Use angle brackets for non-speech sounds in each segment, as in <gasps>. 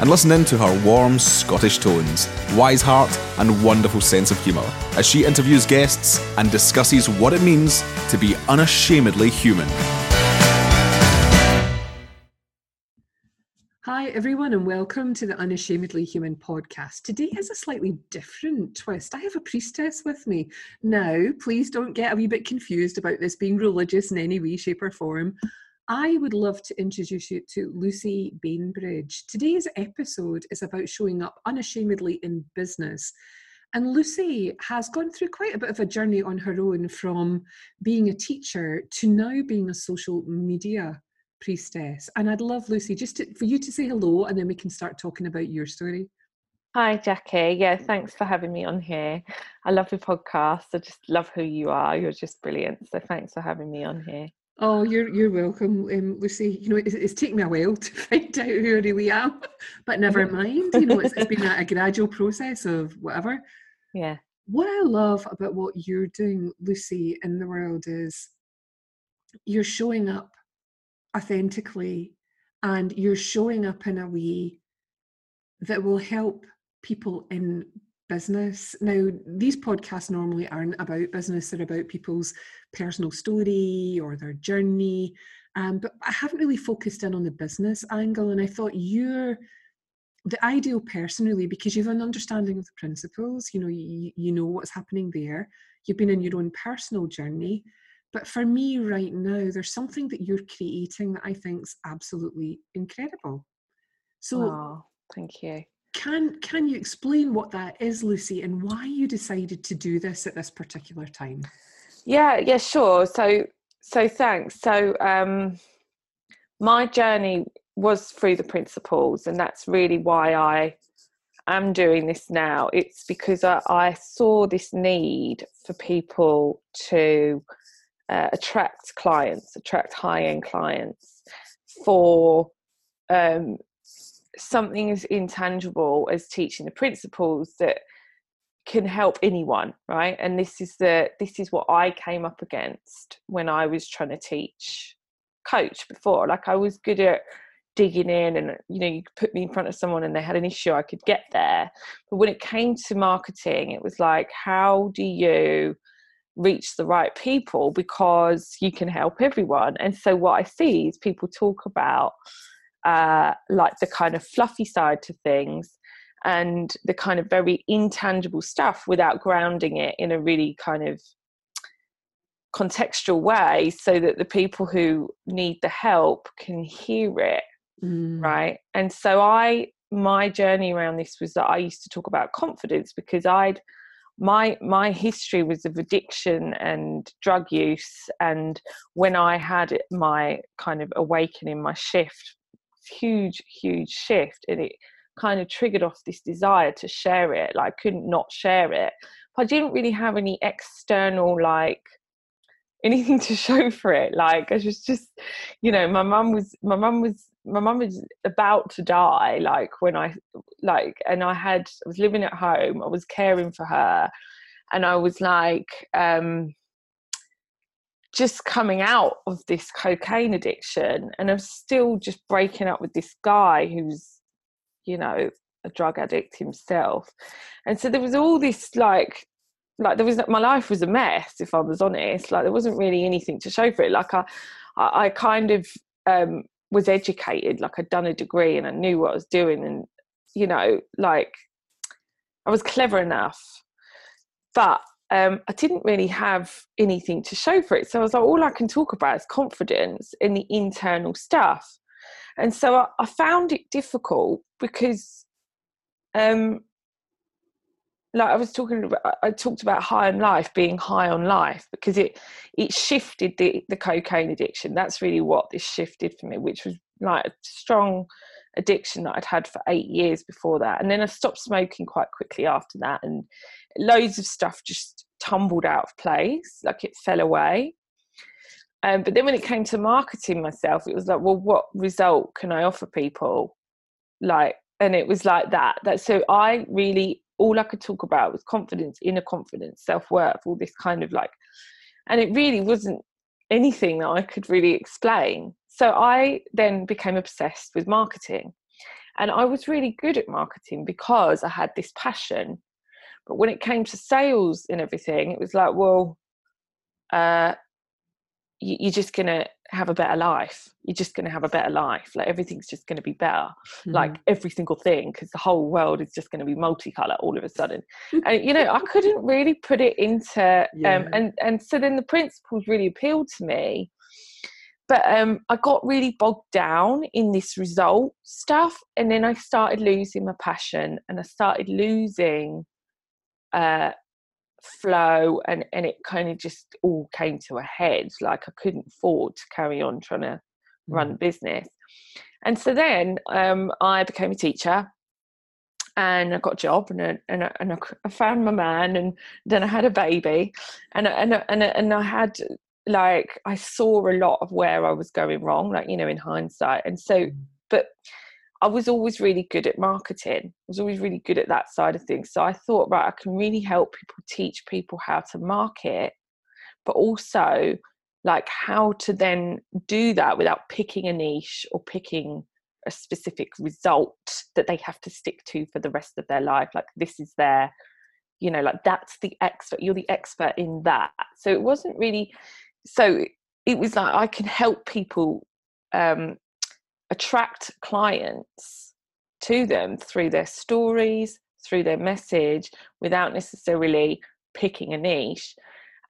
and listen in to her warm Scottish tones, wise heart, and wonderful sense of humour as she interviews guests and discusses what it means to be unashamedly human. Hi, everyone, and welcome to the Unashamedly Human podcast. Today has a slightly different twist. I have a priestess with me. Now, please don't get a wee bit confused about this being religious in any way, shape, or form. I would love to introduce you to Lucy Bainbridge. Today's episode is about showing up unashamedly in business. And Lucy has gone through quite a bit of a journey on her own from being a teacher to now being a social media priestess. And I'd love, Lucy, just to, for you to say hello and then we can start talking about your story. Hi, Jackie. Yeah, thanks for having me on here. I love your podcast. I just love who you are. You're just brilliant. So thanks for having me on here. Oh, you're you're welcome, um, Lucy. You know, it's, it's taken me a while to <laughs> find out who I really am, but never mind. You know, it's, it's been <laughs> a, a gradual process of whatever. Yeah. What I love about what you're doing, Lucy, in the world is you're showing up authentically, and you're showing up in a way that will help people in business. Now, these podcasts normally aren't about business, they're about people's personal story or their journey. Um, but I haven't really focused in on the business angle, and I thought you're the ideal person really because you have an understanding of the principles you know you, you know what's happening there you've been in your own personal journey but for me right now there's something that you're creating that i think is absolutely incredible so oh, thank you can can you explain what that is, Lucy, and why you decided to do this at this particular time? Yeah, yeah, sure. So so thanks. So um my journey was through the principles and that's really why I am doing this now. It's because I, I saw this need for people to uh, attract clients, attract high end clients for um, something as intangible as teaching the principles that can help anyone right? And this is the this is what i came up against when i was trying to teach coach before. Like i was good at digging in and you know you put me in front of someone and they had an issue i could get there. But when it came to marketing it was like how do you reach the right people? Because you can help everyone. And so what i see is people talk about uh, like the kind of fluffy side to things and the kind of very intangible stuff without grounding it in a really kind of contextual way so that the people who need the help can hear it mm. right and so i my journey around this was that i used to talk about confidence because i'd my my history was of addiction and drug use and when i had my kind of awakening my shift huge, huge shift, and it kind of triggered off this desire to share it. Like I couldn't not share it, but I didn't really have any external like <laughs> anything to show for it. Like I was just, you know, my mum was my mum was my mum was about to die. Like when I like, and I had I was living at home. I was caring for her, and I was like. um just coming out of this cocaine addiction and I'm still just breaking up with this guy who's, you know, a drug addict himself. And so there was all this like like there was my life was a mess if I was honest. Like there wasn't really anything to show for it. Like I I, kind of um was educated, like I'd done a degree and I knew what I was doing and you know, like I was clever enough. But um, I didn't really have anything to show for it. So I was like, all I can talk about is confidence in the internal stuff. And so I, I found it difficult because, um, like I was talking about, I talked about high on life being high on life because it it shifted the the cocaine addiction. That's really what this shifted for me, which was like a strong addiction that I'd had for eight years before that. And then I stopped smoking quite quickly after that, and loads of stuff just tumbled out of place, like it fell away. um, but then when it came to marketing myself, it was like, well, what result can I offer people? Like, and it was like that. That so I really all I could talk about was confidence, inner confidence, self worth, all this kind of like, and it really wasn't anything that I could really explain. So I then became obsessed with marketing, and I was really good at marketing because I had this passion. But when it came to sales and everything, it was like, well, uh, you're just gonna have a better life. You're just gonna have a better life. Like everything's just gonna be better. Mm-hmm. like every single thing because the whole world is just gonna be multicolor all of a sudden. And you know i <laughs> couldn't really put it into um, yeah. um and and so then the principles really appealed to me. But um i got really bogged down in this result stuff and then i started losing my passion and i started losing uh flow and and it kind of just all came to a head like i couldn't afford to carry on trying to run mm. business and so then um, i became a teacher and i got a job and, I, and, I, and I found my man and then i had a baby and and and, and i had like i saw a lot of where i was going wrong like you know in hindsight and so mm. but I was always really good at marketing. I was always really good at that side of things. So I thought, right, I can really help people teach people how to market, but also like how to then do that without picking a niche or picking a specific result that they have to stick to for the rest of their life. Like this is their, you know, like that's the expert, you're the expert in that. So it wasn't really, so it was like I can help people um, attract clients to them through their stories, through their message, without necessarily picking a niche.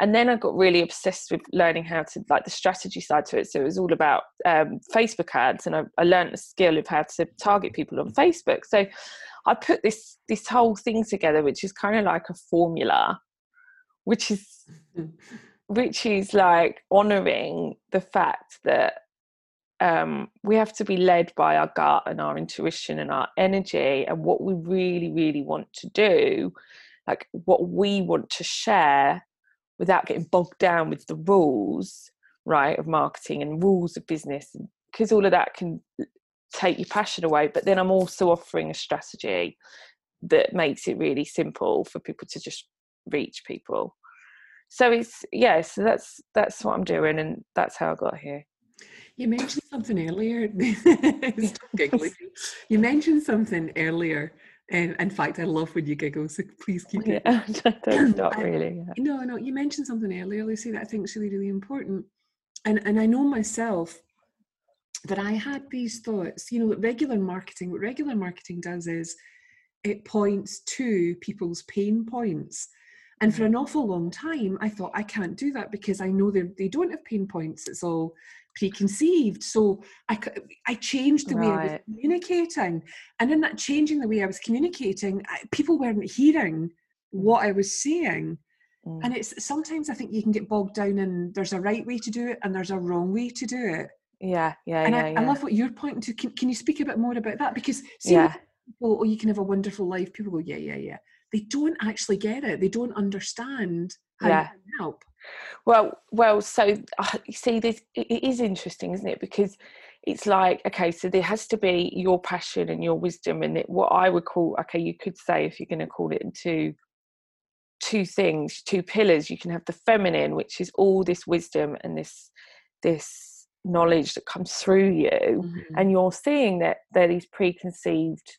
And then I got really obsessed with learning how to like the strategy side to it. So it was all about um, Facebook ads, and I, I learned the skill of how to target people on Facebook. So I put this this whole thing together, which is kind of like a formula, which is <laughs> which is like honoring the fact that um, we have to be led by our gut and our intuition and our energy and what we really, really want to do, like what we want to share without getting bogged down with the rules, right, of marketing and rules of business, because all of that can take your passion away. But then I'm also offering a strategy that makes it really simple for people to just reach people. So it's yeah, so that's that's what I'm doing and that's how I got here. You mentioned something earlier. <laughs> you mentioned something earlier. And in fact, I love when you giggle, so please keep it. Yeah, <laughs> <clears throat> not really. Yeah. No, no, you mentioned something earlier, Lucy, that I think is really, really important. And and I know myself that I had these thoughts, you know, regular marketing, what regular marketing does is it points to people's pain points. And for mm-hmm. an awful long time, I thought I can't do that because I know they they don't have pain points. It's all preconceived. So I, I changed the right. way I was communicating. And in that changing the way I was communicating, I, people weren't hearing what I was saying. Mm. And it's sometimes I think you can get bogged down in there's a right way to do it and there's a wrong way to do it. Yeah, yeah, and yeah, I, yeah. I love what you're pointing to. Can, can you speak a bit more about that? Because see, yeah. people, oh, you can have a wonderful life. People go, yeah, yeah, yeah. They don't actually get it. They don't understand how yeah. to help. Well, well, so uh, see, this it is interesting, isn't it? Because it's like, okay, so there has to be your passion and your wisdom, and it, what I would call, okay, you could say if you're going to call it two, two things, two pillars. You can have the feminine, which is all this wisdom and this, this knowledge that comes through you, mm-hmm. and you're seeing that there are these preconceived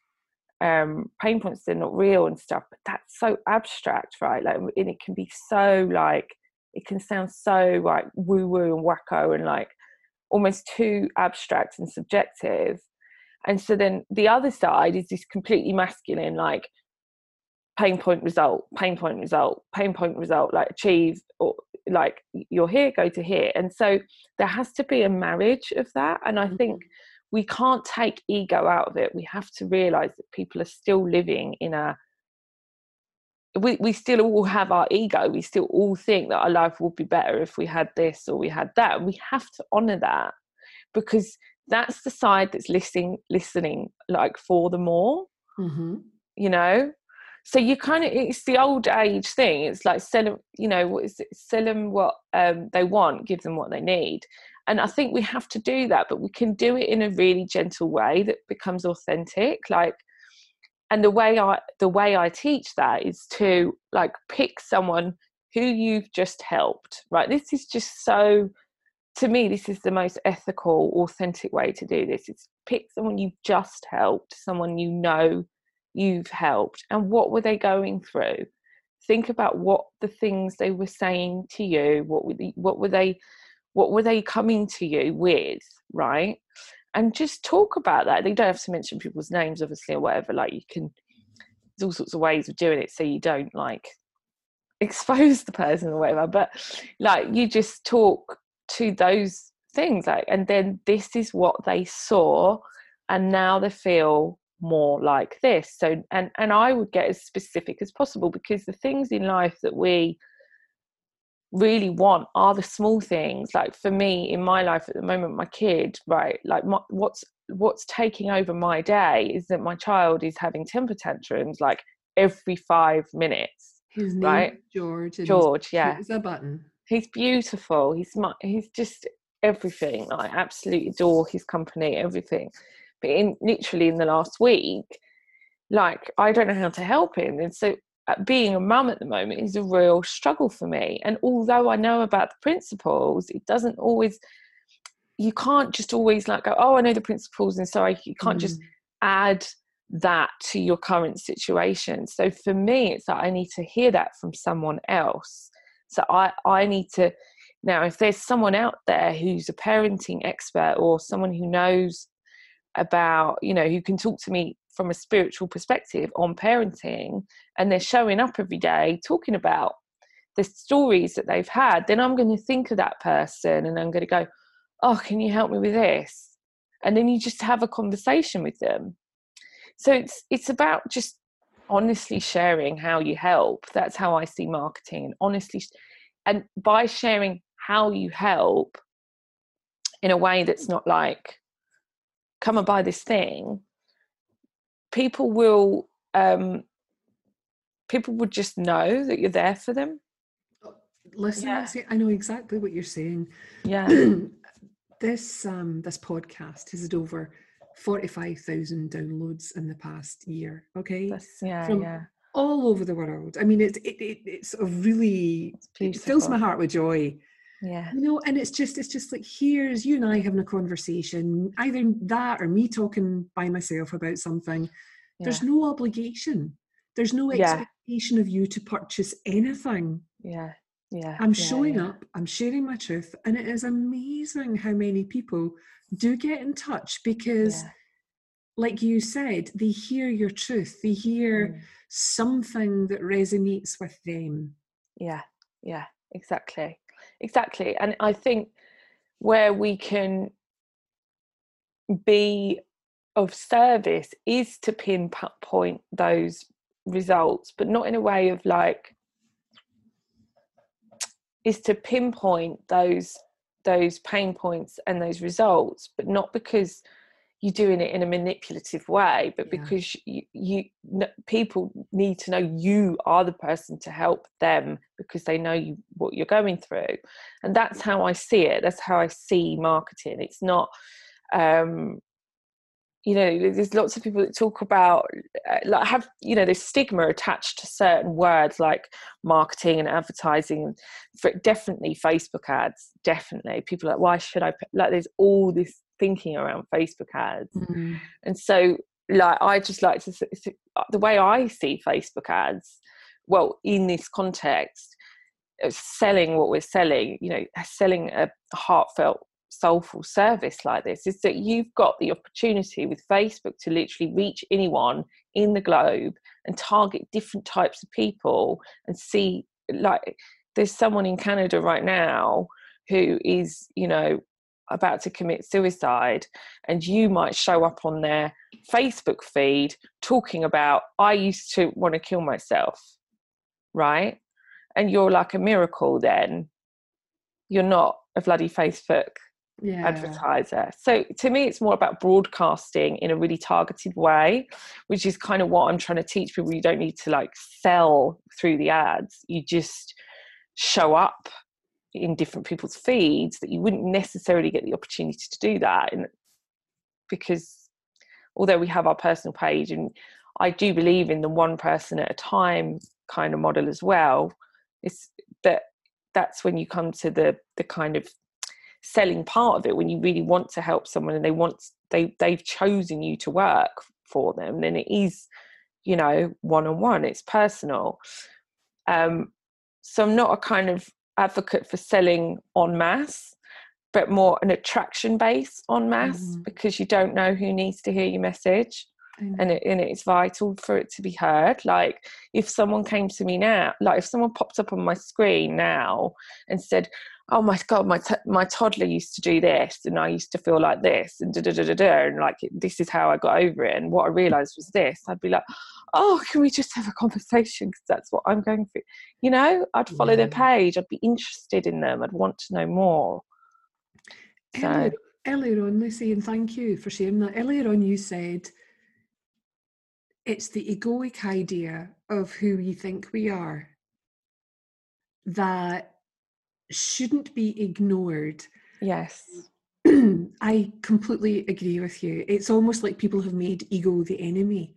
um pain points they're not real and stuff but that's so abstract right like and it can be so like it can sound so like woo woo and wacko and like almost too abstract and subjective. And so then the other side is this completely masculine, like pain point result, pain point result, pain point result, like achieve or like you're here, go to here. And so there has to be a marriage of that. And I mm-hmm. think we can't take ego out of it. We have to realize that people are still living in a we, we still all have our ego. We still all think that our life would be better if we had this or we had that. And we have to honor that because that's the side that's listening, listening like for the more, mm-hmm. you know? so you kind of it's the old age thing it's like sell them you know what is it sell them what um, they want give them what they need and i think we have to do that but we can do it in a really gentle way that becomes authentic like and the way i the way i teach that is to like pick someone who you've just helped right? This is just so to me this is the most ethical authentic way to do this it's pick someone you've just helped someone you know you've helped and what were they going through? Think about what the things they were saying to you what were the, what were they what were they coming to you with right? And just talk about that. They don't have to mention people's names obviously or whatever like you can there's all sorts of ways of doing it so you don't like <laughs> expose the person or whatever but like you just talk to those things like and then this is what they saw and now they feel more like this. So and and i would get as specific as possible because the things in life that we really want are the small things. Like for me in my life at the moment my kid right like my, what's what's taking over my day is that my child is having temper tantrums like every five minutes his name right? george george yeah. it's a button. He's beautiful. He's my he's just everything. I absolutely adore his company everything. But in literally in the last week like i don't know how to help him. And so being a mum at the moment is a real struggle for me. And although i know about the principles it doesn't always you can't just always like go oh i know the principles and so I, you can't mm. just add that to your current situation. So for me it's like i need to hear that from someone else. So i i need to now if there's someone out there who's a parenting expert or someone who knows about you know who can talk to me from a spiritual perspective on parenting and they're showing up every day talking about the stories that they've had then i'm going to think of that person and i'm going to go oh can you help me with this? And then you just have a conversation with them. So it's it's about just honestly sharing how you help. That's how i see marketing and honestly and by sharing how you help in a way that's not like come and buy this thing people will um people would just know that you're there for them. Oh, listen yeah. i know exactly what you're saying. Yeah. <clears throat> This um this podcast has had over 45,000 downloads in the past year okay? That's, yeah From yeah. all over the world. I mean it's it, it it's a really it fills my heart with joy yeah. You know and it's just it's just like here's you and i having a conversation either that or me talking by myself about something. Yeah. there's no obligation. There's no expectation yeah. of you to purchase anything. Yeah. Yeah. I'm yeah, showing up i'm sharing my truth and it is amazing how many people do get in touch because like you said they hear your truth they hear mm. something that resonates with them. Yeah. Yeah. Exactly exactly and i think where we can be of service is to pinpoint those results but not in a way of like is to pinpoint those those pain points and those results but not because you're doing it in a manipulative way but yeah. because you, you people need to know you are the person to help them because they know you what you're going through. And that's how i see it. That's how i see marketing. It's not um you know there's lots of people that talk about uh, like have you know there's stigma attached to certain words like marketing and advertising for definitely facebook ads definitely. People like why should i like there's all this thinking around Facebook ads. Mm-hmm. And so, like, I just like to, uh, the way I see Facebook ads, well, in this context, selling what we're selling, you know, selling a heartfelt, soulful service like this is that you've got the opportunity with Facebook to literally reach anyone in the globe and target different types of people and see, like, there's someone in Canada right now who is, you know, about to commit suicide and you might show up on their Facebook feed talking about, I used to want to kill myself, right? And you're like a miracle then. You're not a bloody Facebook yeah. advertiser. So to me, it's more about broadcasting in a really targeted way, which is kind of what I'm trying to teach people. You don't need to like sell through the ads. You just show up in different people's feeds that you wouldn't necessarily get the opportunity to do that and because although we have our personal page and I do believe in the one person at a time kind of model as well. It's that that's when you come to the the kind of selling part of it when you really want to help someone and they want they they've chosen you to work for them then it is you know one on one it's personal um so i'm not a kind of advocate for selling en masse but more an attraction base en masse mm-hmm. because you don't know who needs to hear your message and, it, and it's vital for it to be heard like if someone came to me now like if someone popped up on my screen now and said oh my god my t- my toddler used to do this and i used to feel like this and da da da da da and like this is how i got over it. And what i realized was this i'd be like oh can we just have a conversation? Because that's what i'm going through. You know i'd follow yeah. their mm. page i'd be interested in them i'd want to know more. So earlier, earlier on lucy and thank you for sharing that. Earlier on you said it's the egoic idea of who we think we are that shouldn't be ignored. Yes. <clears throat> I completely agree with you. It's almost like people have made ego the enemy.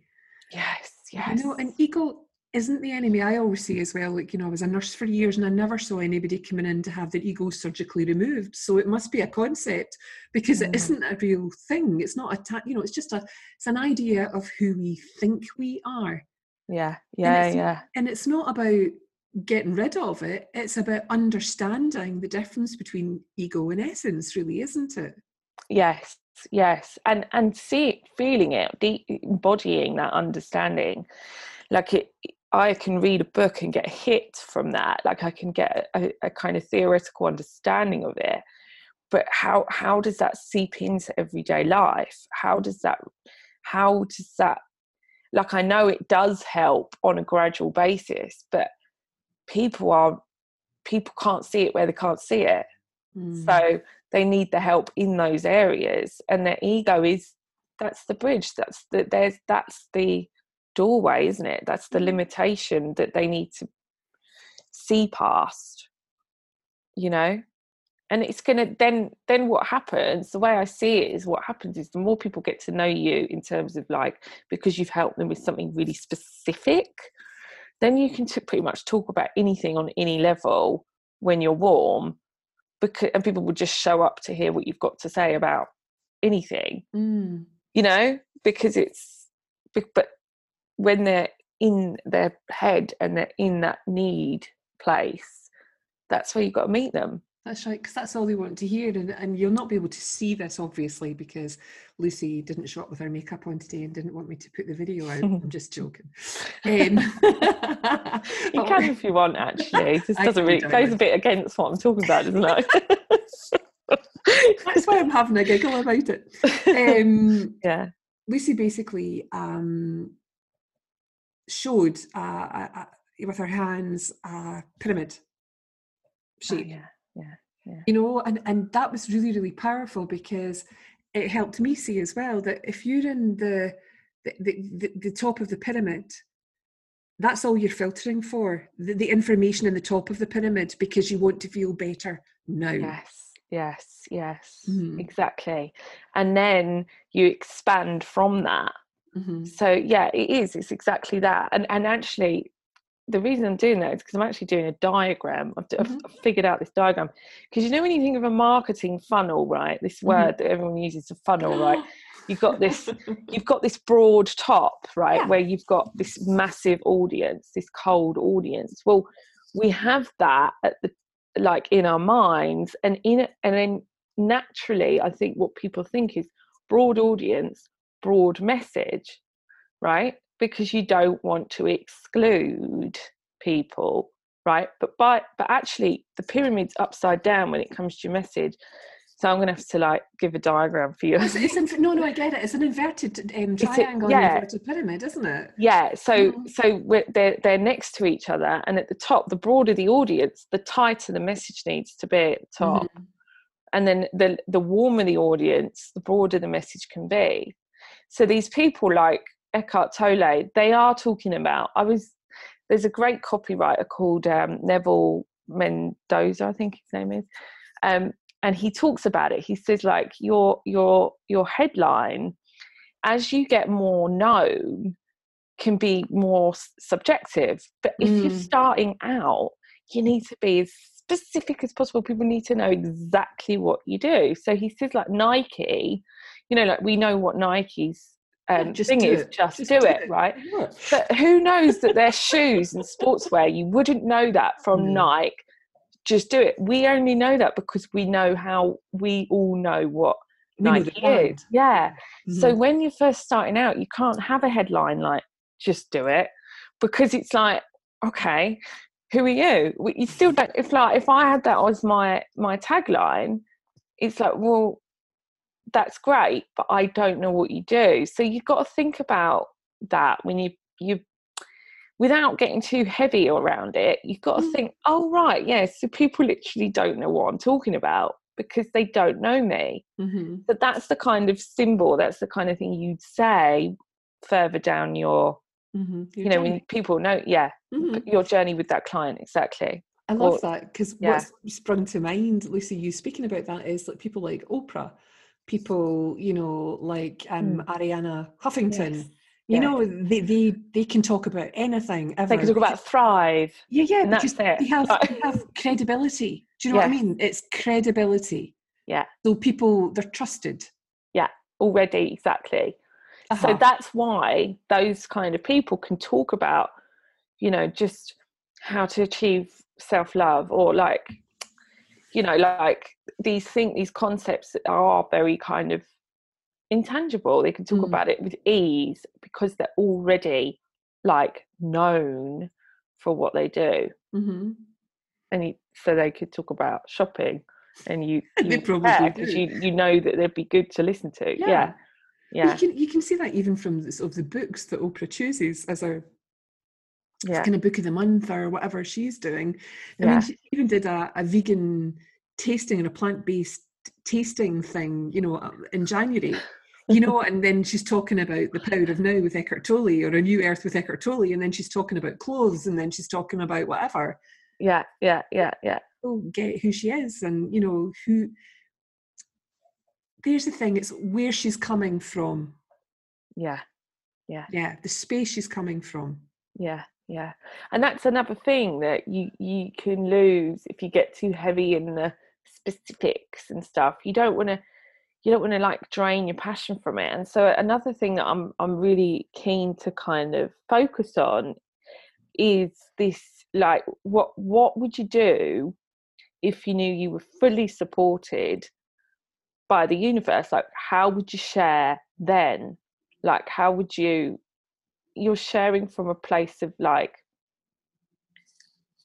Yes, yes. You know, and ego isn't the enemy. I always say as well, like, you know, I was a nurse for years and I never saw anybody coming in to have their ego surgically removed. So it must be a concept because mm. it isn't a real thing. It's not a, ta- you know, it's just a, it's an idea of who we think we are. Yeah, yeah, and yeah. And it's not about getting rid of it, it's about understanding the difference between ego and essence, really, isn't it? Yes, yes. And, and see, feeling it, de- embodying that understanding like it I can read a book and get hit from that. Like I can get a, a, kind of theoretical understanding of it. But how how does that seep into everyday life? How does that how does that like I know it does help on a gradual basis, but people are people can't see it where they can't see it. Mm. So they need the help in those areas. And their ego is that's the bridge. That's the there's that's the doorway, isn't it? That's the mm-hmm. limitation that they need to see past, you know? And it's gonna then then what happens, the way I see it is what happens is the more people get to know you in terms of like because you've helped them with something really specific, then you can t- pretty much talk about anything on any level when you're warm because and people will just show up to hear what you've got to say about anything mm. you know because it's but when they're in their head and they're in that need place, that's where you've got to meet them. That's right, because that's all they want to hear. And, and you'll not be able to see this, obviously, because Lucy didn't show up with her makeup on today and didn't want me to put the video out. <laughs> I'm just joking. Um, <laughs> you <laughs> can if you want, actually. This doesn't really goes a bit against what I'm talking about, doesn't it? that's why I'm having a giggle about it. Um, yeah. Lucy basically um, showed uh, uh, with her hands a pyramid shape. Oh, yeah, yeah, yeah. You know, and, and that was really, really powerful because it helped me see as well that if you're in the the, the, the top of the pyramid, that's all you're filtering for the, the information in the top of the pyramid because you want to feel better now. Yes, yes, yes, mm-hmm. exactly. And then you expand from that Mm-hmm. So yeah, it is. It's exactly that. And and actually, the reason I'm doing that is because I'm actually doing a diagram. I've, mm-hmm. I've figured out this diagram because you know when you think of a marketing funnel, right? This mm-hmm. word that everyone uses, a funnel, right? <laughs> You've got this, you've got this broad top, right, yeah. where you've got this massive audience, this cold audience. Well, we have that at the like in our minds, and in and then naturally, I think what people think is broad audience broad message, right? Because you don't want to exclude people, right? But by but actually the pyramid's upside down when it comes to your message. So I'm going to have to like give a diagram for you. It's, it's, no, no, I get it. It's an inverted um, triangle, a, yeah. inverted pyramid, isn't it? Yeah. So, mm-hmm. so they're they're next to each other, and at the top, the broader the audience, the tighter the message needs to be at the top. Mm-hmm and then the the warmer the audience the broader the message can be so these people like Eckhart Tolle they are talking about I was there's a great copywriter called um, Neville Medhora I think his name is um, and he talks about it he says like your your your headline as you get more known can be more subjective but if mm. you're starting out you need to be as specific as possible. People need to know exactly what you do. So he says, like Nike, you know, like we know what Nike's um, yeah, thing is, it. just, just do, do, it, it. right? But who knows that their shoes and sportswear, you wouldn't know that from mm. Nike. Just do it. We only know that because we know how we all know what we Nike is. Yeah. Mm-hmm. So when you're first starting out, you can't have a headline like just do it because it's like okay who are you? You still don't. If like if I had that as my my tagline, it's like well, that's great, but I don't know what you do. So you've got to think about that when you you without getting too heavy around it. You've got to mm. think, oh right, yeah. So people literally don't know what I'm talking about because they don't know me. Mm-hmm. But that's the kind of symbol. That's the kind of thing you'd say further down your Mm-hmm. You know, journey. when people know, yeah, mm-hmm. your journey with that client, exactly. I love or, that because yeah. what's sprung to mind, Lucy, you speaking about that is like people like Oprah, people, you know, like um, mm. Arianna Huffington. Yes. You yeah. know, they, they they can talk about anything. Ever. They can talk about thrive. Yeah, yeah. It. They have, they have <laughs> credibility. Do you know yes. what I mean? It's credibility. Yeah. So people, they're trusted. Yeah, already, exactly. Uh-huh. So that's why those kind of people can talk about, you know, just how to achieve self love or like, you know, like these things, these concepts are very kind of intangible. They can talk mm. about it with ease because they're already like known for what they do. Mm-hmm. And you, so they could talk about shopping and you, <laughs> you because you, you know that they'd be good to listen to. yeah. yeah yeah you can you can see that even from the, sort of the books that oprah chooses as a yeah. kind of book of the month or whatever she's doing. I yeah. mean she even did a, a vegan tasting and a plant-based tasting thing you know uh, in january you know <laughs> and then she's talking about the power of now with Eckhart Tolle or a new earth with Eckhart Tolle and then she's talking about clothes and then she's talking about whatever. Yeah yeah yeah yeah. Get who she is and you know who there's the thing it's where she's coming from. Yeah yeah. Yeah the space she's coming from. Yeah yeah and that's another thing that you you can lose if you get too heavy in the specifics and stuff. You don't want to you don't want to like drain your passion from it and so another thing that i'm i'm really keen to kind of focus on is this like what what would you do if you knew you were fully supported by the universe? Like how would you share then? Like how would you you're sharing from a place of like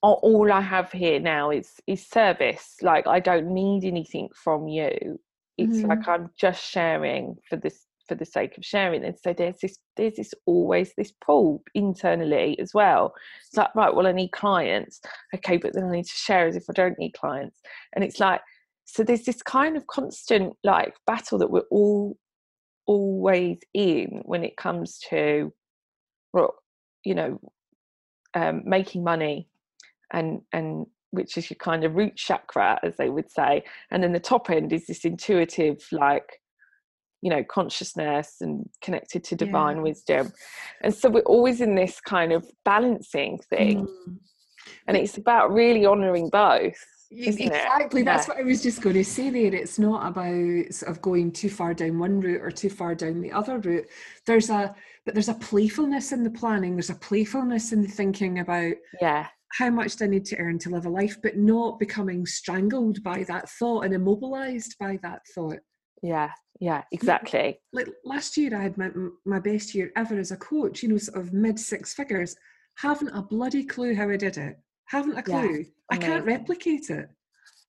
all i have here now is is service. Like i don't need anything from you. It's mm-hmm. like i'm just sharing for this for the sake of sharing. And so there's this there's this always this pull internally as well. It's like right well i need clients. Okay but then i need to share as if i don't need clients. And it's like so there's this kind of constant like battle that we're all always in when it comes to well, you know um, making money and and which is your kind of root chakra as they would say and then the top end is this intuitive like you know consciousness and connected to divine yeah. wisdom and so we're always in this kind of balancing thing mm. and it's about really honoring both exactly that's yeah. what i was just going to say there. It's not about sort of going too far down one route or too far down the other route. There's a but there's a playfulness in the planning. There's a playfulness in the thinking about yeah. how much do i need to earn to live a life but not becoming strangled by that thought and immobilized by that thought. Yeah yeah exactly. like last year i had my, my best year ever as a coach you know sort of mid six figures. Haven't a bloody clue how i did it haven't a clue. Yeah, I can't replicate it.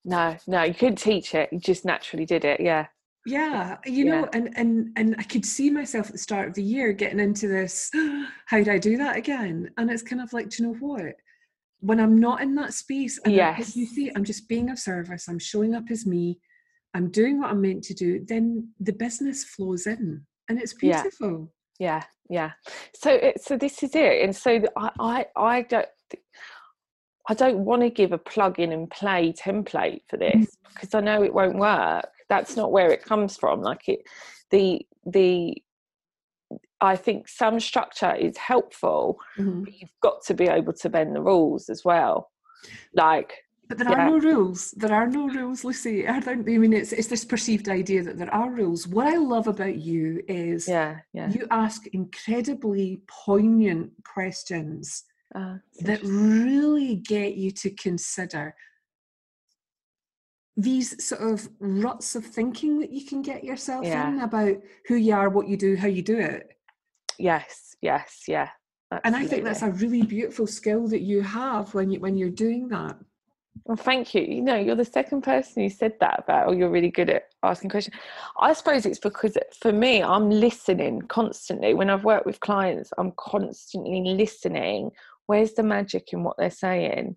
No, no, you couldn't teach it. You just naturally did it. Yeah. Yeah, you know, yeah. and and and I could see myself at the start of the year getting into this. <gasps> How do I do that again? And it's kind of like, do you know what? When I'm not in that space, and yes. you see, I'm just being of service. I'm showing up as me. I'm doing what I'm meant to do, then the business flows in and it's beautiful. Yeah, yeah. yeah. So, it, so this is it. And so I, I, I don't, I don't want to give a plug in and play template for this because I know it won't work. That's not where it comes from. Like it, the, the, I think some structure is helpful, mm-hmm. but you've got to be able to bend the rules as well. Like but there yeah. are no rules. There are no rules, Lucy. I mean, it's it's this perceived idea that there are rules. What I love about you is, yeah, yeah. you ask incredibly poignant questions uh, that really get you to consider these sort of ruts of thinking that you can get yourself yeah. in about who you are, what you do, how you do it. Yes, yes, yeah. Absolutely. And I think that's a really beautiful skill that you have when you when you're doing that. Well, thank you. You know, you're the second person who said that about, oh, you're really good at asking questions. I suppose it's because for me, I'm listening constantly. When I've worked with clients, I'm constantly listening. Where's the magic in what they're saying?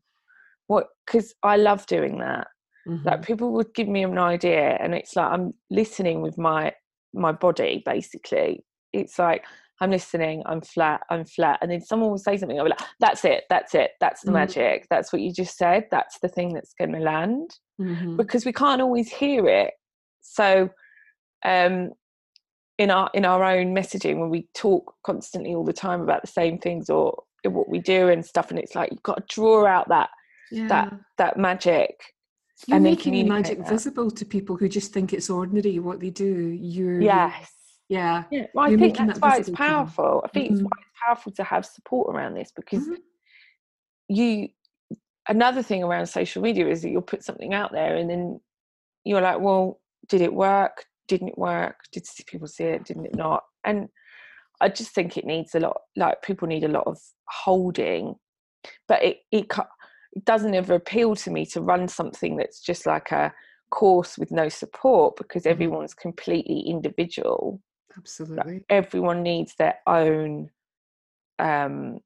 What? Because I love doing that. Mm-hmm. Like people would give me an idea, and it's like I'm listening with my my body. Basically, it's like I'm listening, I'm flat, I'm flat. And then someone will say something, I'll be like, that's it, that's it, that's the mm-hmm. magic, that's what you just said, that's the thing that's going to land. Mm-hmm. Because we can't always hear it. So, um, in our in our own messaging, when we talk constantly all the time about the same things or what we do and stuff, and it's like you've got to draw out that yeah. that that magic. You're and making magic that. visible to people who just think it's ordinary what they do. You're yes yeah. Yeah. Well, I think that's that why it's powerful. I think mm-hmm. it's why it's powerful to have support around this because mm-hmm. you another thing around social media is that you'll put something out there and then you're like, well, did it work? Didn't it work? Did people see it? Didn't it not? And I just think it needs a lot. Like people need a lot of holding, but it it, it doesn't ever appeal to me to run something that's just like a course with no support because mm-hmm. everyone's completely individual absolutely everyone needs their own um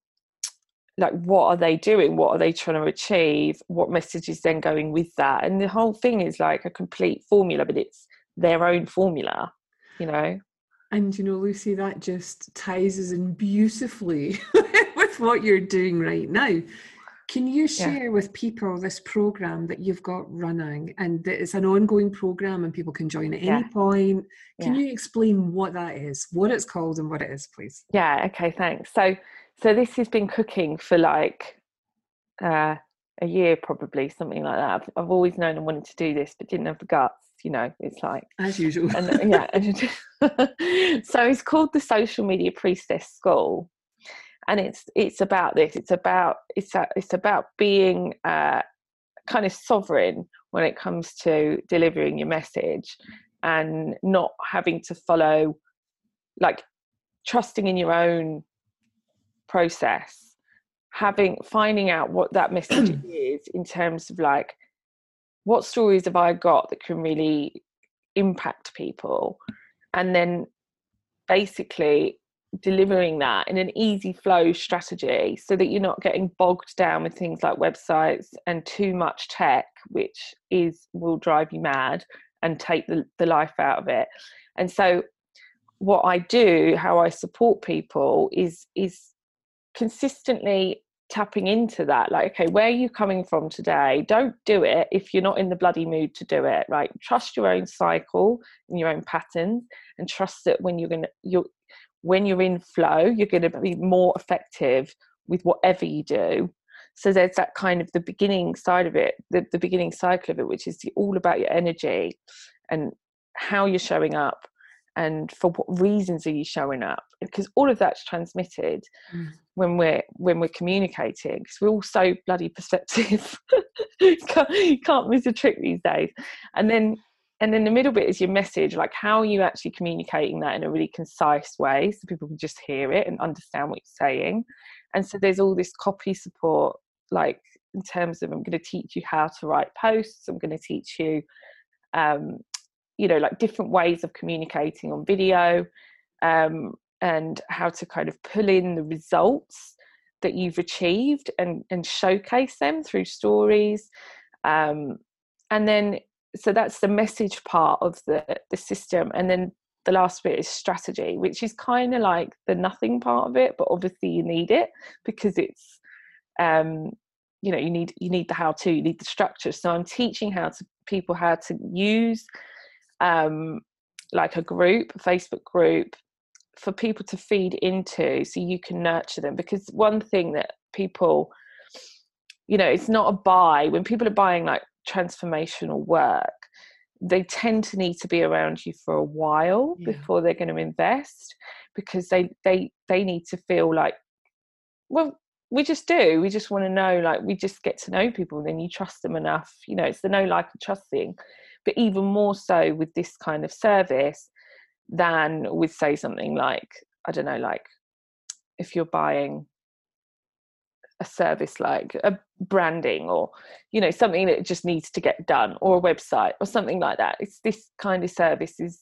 like what are they doing what are they trying to achieve what message is then going with that and the whole thing is like a complete formula but it's their own formula you know and you know lucy that just ties us in beautifully <laughs> with what you're doing right now can you share yeah. with people this program that you've got running and that it's an ongoing program and people can join at yeah. any point? Can yeah. you explain what that is, what it's called and what it is, please? Yeah, okay, thanks. So so this has been cooking for like uh, a year probably, something like that. I've, I've, always known I wanted to do this but didn't have the guts, you know, it's like as usual. And, yeah. <laughs> so it's called the Social Media Priestess School and it's it's about this it's about it's a, it's about being uh, kind of sovereign when it comes to delivering your message and not having to follow like trusting in your own process having finding out what that message <clears throat> is in terms of like what stories have i got that can really impact people? And then basically delivering that in an easy flow strategy so that you're not getting bogged down with things like websites and too much tech which is will drive you mad and take the, the life out of it. And so what i do how i support people is is consistently tapping into that like okay where are you coming from today? Don't do it if you're not in the bloody mood to do it right? Trust your own cycle and your own patterns and trust that when you're gonna you're when you're in flow, you're to be more effective with whatever you do. So there's that kind of the beginning side of it, the, the beginning cycle of it, which is all about your energy and how you're showing up and for what reasons are you showing up? Because all of that's transmitted mm. when we're when we're communicating because we're all so bloody perceptive. You, <laughs> can't, you can't miss a trick these days. And then and then the middle bit is your message like how are you actually communicating that in a really concise way so people can just hear it and understand what you're saying? And so there's all this copy support like in terms of i'm going to teach you how to write posts i'm going to teach you um, you know like different ways of communicating on video um, and how to kind of pull in the results that you've achieved and and showcase them through stories. Um, and then so that's the message part of the the system. And then the last bit is strategy which is kind of like the nothing part of it but obviously you need it because it's um you know you need you need the how to you need the structure. So i'm teaching how to people how to use um like a group a facebook group for people to feed into so you can nurture them because one thing that people you know it's not a buy when people are buying like transformational work they tend to need to be around you for a while yeah. before they're going to invest because they they they need to feel like well we just do we just want to know like we just get to know people and then you trust them enough you know it's the know like and trust thing but even more so with this kind of service than with say something like i don't know like if you're buying a service like a branding or you know something that just needs to get done or a website or something like that it's this kind of service is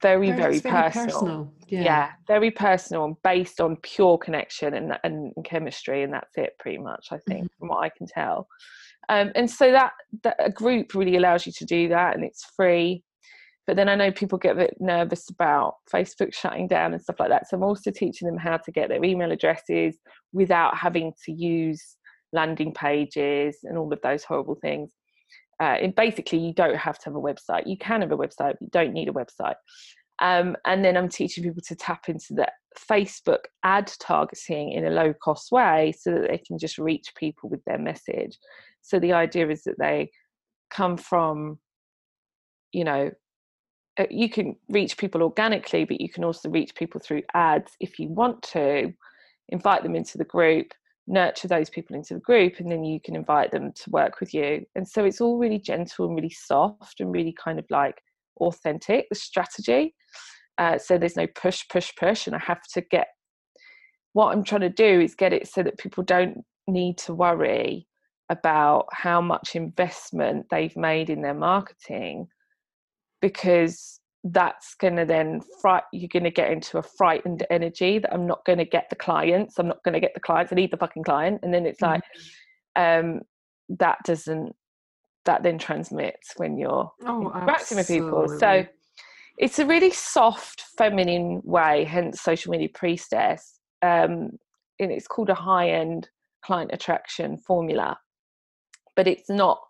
very very, very personal, personal. Yeah. yeah. very personal and based on pure connection and, and chemistry and that's it pretty much i think mm-hmm. from what i can tell um, and so that, that a group really allows you to do that and it's free but then I know people get a bit nervous about Facebook shutting down and stuff like that. So I'm also teaching them how to get their email addresses without having to use landing pages and all of those horrible things. Uh, and basically, you don't have to have a website. You can have a website, but you don't need a website. Um, and then I'm teaching people to tap into the Facebook ad targeting in a low cost way so that they can just reach people with their message. So the idea is that they come from, you know, uh, you can reach people organically, but you can also reach people through ads if you want to. Invite them into the group, nurture those people into the group, and then you can invite them to work with you. And so it's all really gentle and really soft and really kind of like authentic, the strategy. Uh, so there's no push, push, push. And I have to get what I'm trying to do is get it so that people don't need to worry about how much investment they've made in their marketing because that's going to then fright you're going to get into a frightened energy that i'm not going to get the clients i'm not going to get the clients i need the fucking client. And then it's like mm-hmm. um that doesn't that then transmits when you're oh, interacting with people. So it's a really soft feminine way hence social media priestess um and it's called a high end client attraction formula but it's not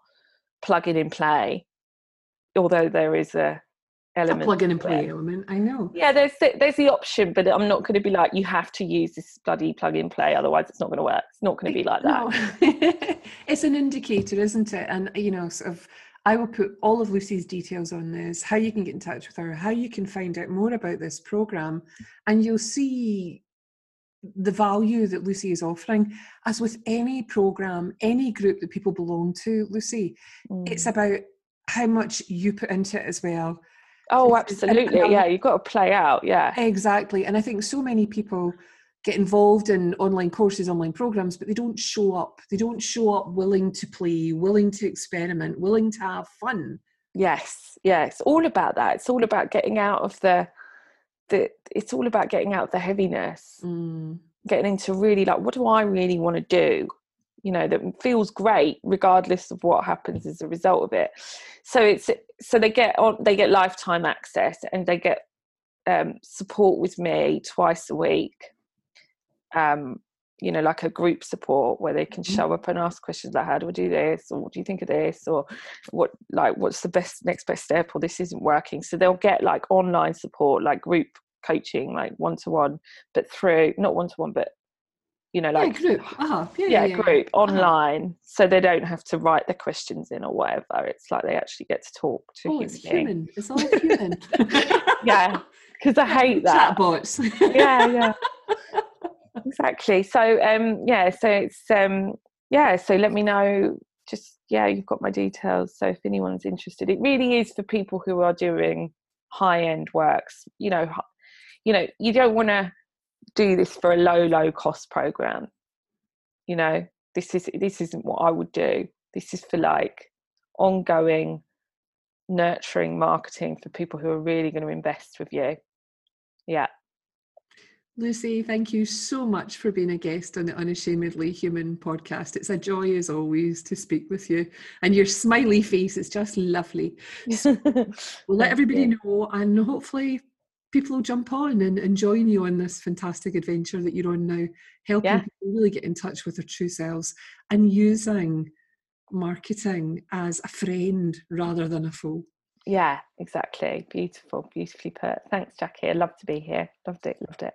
plug in and play although there is a element a plug in and play element i know. Yeah there's the, there's the option but i'm not going to be like you have to use this bloody plug in play otherwise it's not going to work. It's not going to be like that. No. <laughs> it's an indicator isn't it? And you know sort of I will put all of Lucy's details on this, how you can get in touch with her, how you can find out more about this program, and you'll see the value that Lucy is offering. As with any program, any group that people belong to, Lucy, mm. it's about how much you put into it as well. Oh, absolutely. And, yeah, you've got to play out. Yeah. Exactly. And I think so many people get involved in online courses, online programs, but they don't show up. They don't show up willing to play, willing to experiment, willing to have fun. Yes, yeah, it's all about that. It's all about getting out of the the it's all about getting out the heaviness. Mm. Getting into really like what do I really want to do? you know that feels great regardless of what happens as a result of it so it's so they get on they get lifetime access and they get um, support with me twice a week um, you know like a group support where they can mm-hmm. show up and ask questions like how do we do this? Or what do you think of this? Or what like what's the best next best step? Or this isn't working. So they'll get like online support like group coaching like one to one but through not one to one but you know like yeah, group. Uh-huh. yeah, yeah, yeah, group uh-huh. online so they don't have to write the questions in or whatever. It's like they actually get to talk to oh, it's human it's all human. <laughs> Yeah because i hate that. bots yeah yeah <laughs> exactly. So um yeah so it's um yeah so let me know just yeah you've got my details. So if anyone's interested it really is for people who are doing high end works. You know you know you don't want to do this for a low low cost program. You know this is this isn't what i would do. This is for like ongoing nurturing marketing for people who are really going to invest with you. Yeah Lucy, thank you so much for being a guest on the Unashamedly Human podcast. It's a joy, as always, to speak with you. And your smiley face is just lovely. <laughs> So we'll let everybody know, and hopefully, people will jump on and, and join you on this fantastic adventure that you're on now, helping yeah. people really get in touch with their true selves and using marketing as a friend rather than a foe. Yeah, exactly. Beautiful, beautifully put. Thanks, Jackie. I love to be here. Loved it, loved it.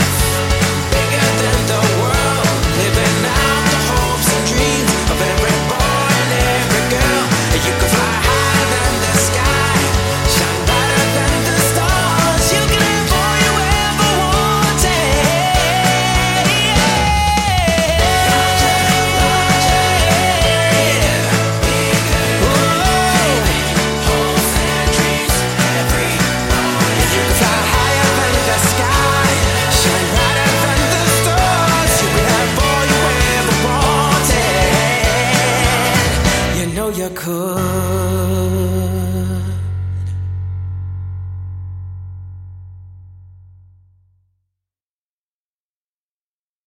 could.